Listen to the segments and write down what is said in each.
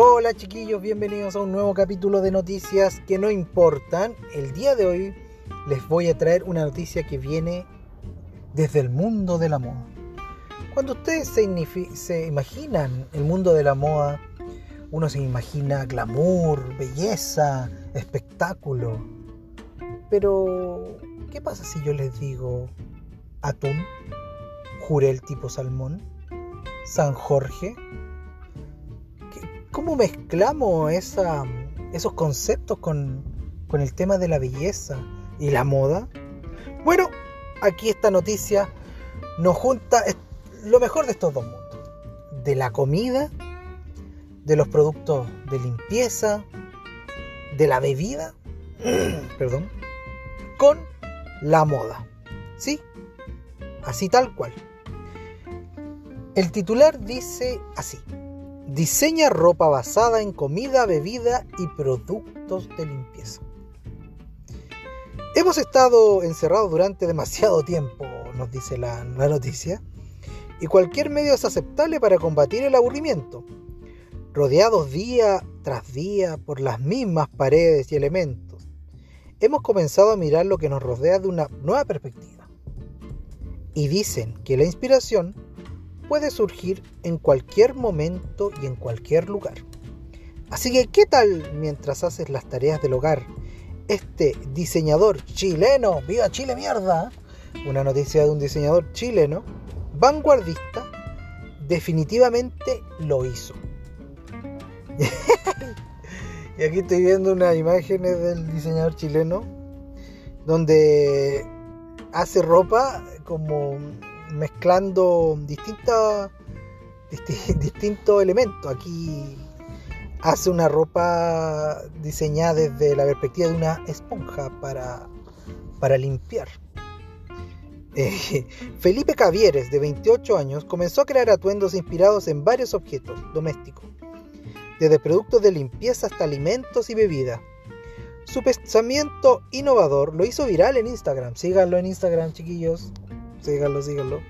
Hola chiquillos, bienvenidos a un nuevo capítulo de noticias que no importan. El día de hoy les voy a traer una noticia que viene desde el mundo de la moda. Cuando ustedes se, imaginan el mundo de la moda, uno se imagina glamour, belleza, espectáculo. Pero, ¿qué pasa si yo les digo atún, jurel tipo salmón, San Jorge? ¿Cómo mezclamos esos conceptos con, con el tema de la belleza y la moda? Bueno, aquí esta noticia nos junta lo mejor de estos dos mundos. De la comida, de los productos de limpieza, de la bebida, perdón, con la moda. ¿Sí? Así tal cual. El titular dice así. Diseña ropa basada en comida, bebida y productos de limpieza. Hemos estado encerrados durante demasiado tiempo, nos dice la, noticia, y cualquier medio es aceptable para combatir el aburrimiento. Rodeados día tras día por las mismas paredes y elementos, hemos comenzado a mirar lo que nos rodea de una nueva perspectiva. Y dicen que la inspiración puede surgir en cualquier momento y en cualquier lugar. Así que, ¿qué tal mientras haces las tareas del hogar? Este diseñador chileno, viva Chile mierda, una noticia de un diseñador chileno, vanguardista, definitivamente lo hizo. y aquí estoy viendo unas imágenes del diseñador chileno donde hace ropa como mezclando distintos elementos. Aquí hace una ropa diseñada desde la perspectiva de una esponja para, para limpiar. Eh, Felipe Cavieres, de 28 años, comenzó a crear atuendos inspirados en varios objetos domésticos, desde productos de limpieza hasta alimentos y bebidas. Su pensamiento innovador lo hizo viral en Instagram. Síganlo en Instagram, chiquillos síganlo, síganlo.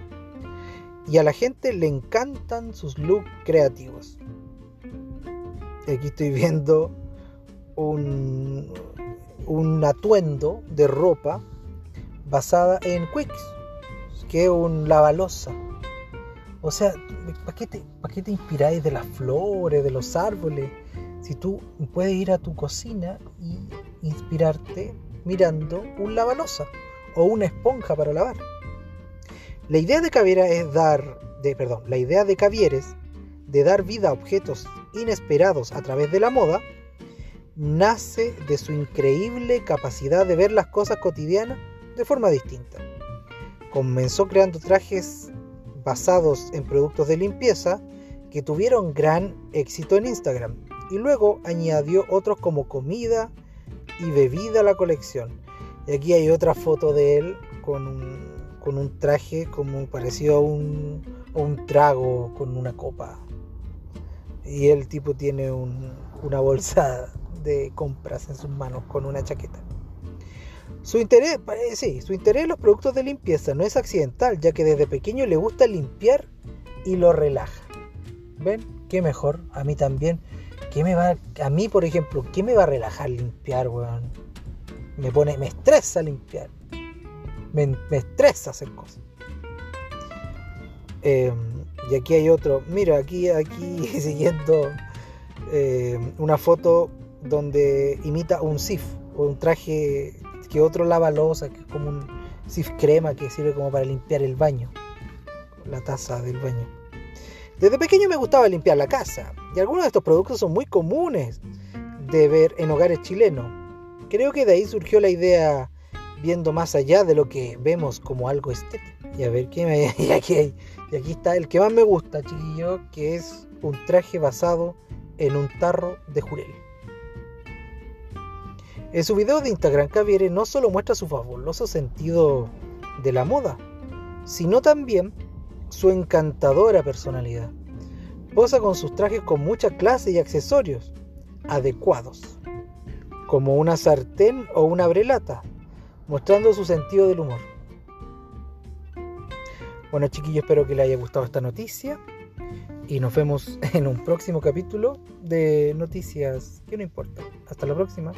Y a la gente le encantan sus looks creativos. Aquí estoy viendo un, un atuendo de ropa basada en Quicks, que es un lavalosa. O sea, ¿para qué, te, ¿para qué te inspiráis de las flores, de los árboles? Si tú puedes ir a tu cocina y inspirarte mirando un lavalosa o una esponja para lavar. La idea de Caviera es dar, de, perdón, la idea de Cavieres de dar vida a objetos inesperados a través de la moda nace de su increíble capacidad de ver las cosas cotidianas de forma distinta. Comenzó creando trajes basados en productos de limpieza que tuvieron gran éxito en Instagram y luego añadió otros como comida y bebida a la colección. Y aquí hay otra foto de él con un con un traje como parecido a un, un trago con una copa. Y el tipo tiene una bolsa de compras en sus manos con una chaqueta. Su interés, sí, su interés en los productos de limpieza no es accidental, ya que desde pequeño le gusta limpiar y lo relaja. ¿Ven? Qué mejor. A mí también. ¿Qué me va, a mí, por ejemplo, ¿qué me va a relajar limpiar, weón? Me pone, me estresa limpiar me, estresa hacer cosas. Em, y aquí hay otro, mira, aquí, aquí siguiendo em, una foto donde imita un SIF o un traje que otro lava losa, que es como un SIF crema que sirve como para limpiar el baño, la taza del baño. Desde pequeño me gustaba limpiar la casa y algunos de estos productos son muy comunes de ver en hogares chilenos. Creo que de ahí surgió la idea viendo más allá de lo que vemos como algo estético. Y a ver qué me. Y aquí, y aquí está el que más me gusta, chiquillo, que es un traje basado en un tarro de jurel. En su video de Instagram, Caviere no solo muestra su fabuloso sentido de la moda, sino también su encantadora personalidad. Posa con sus trajes con mucha clase y accesorios adecuados, como una sartén o una brelata, mostrando su sentido del humor. Bueno chiquillos, espero que les haya gustado esta noticia. Y nos vemos en un próximo capítulo de Noticias que no importa. Hasta la próxima.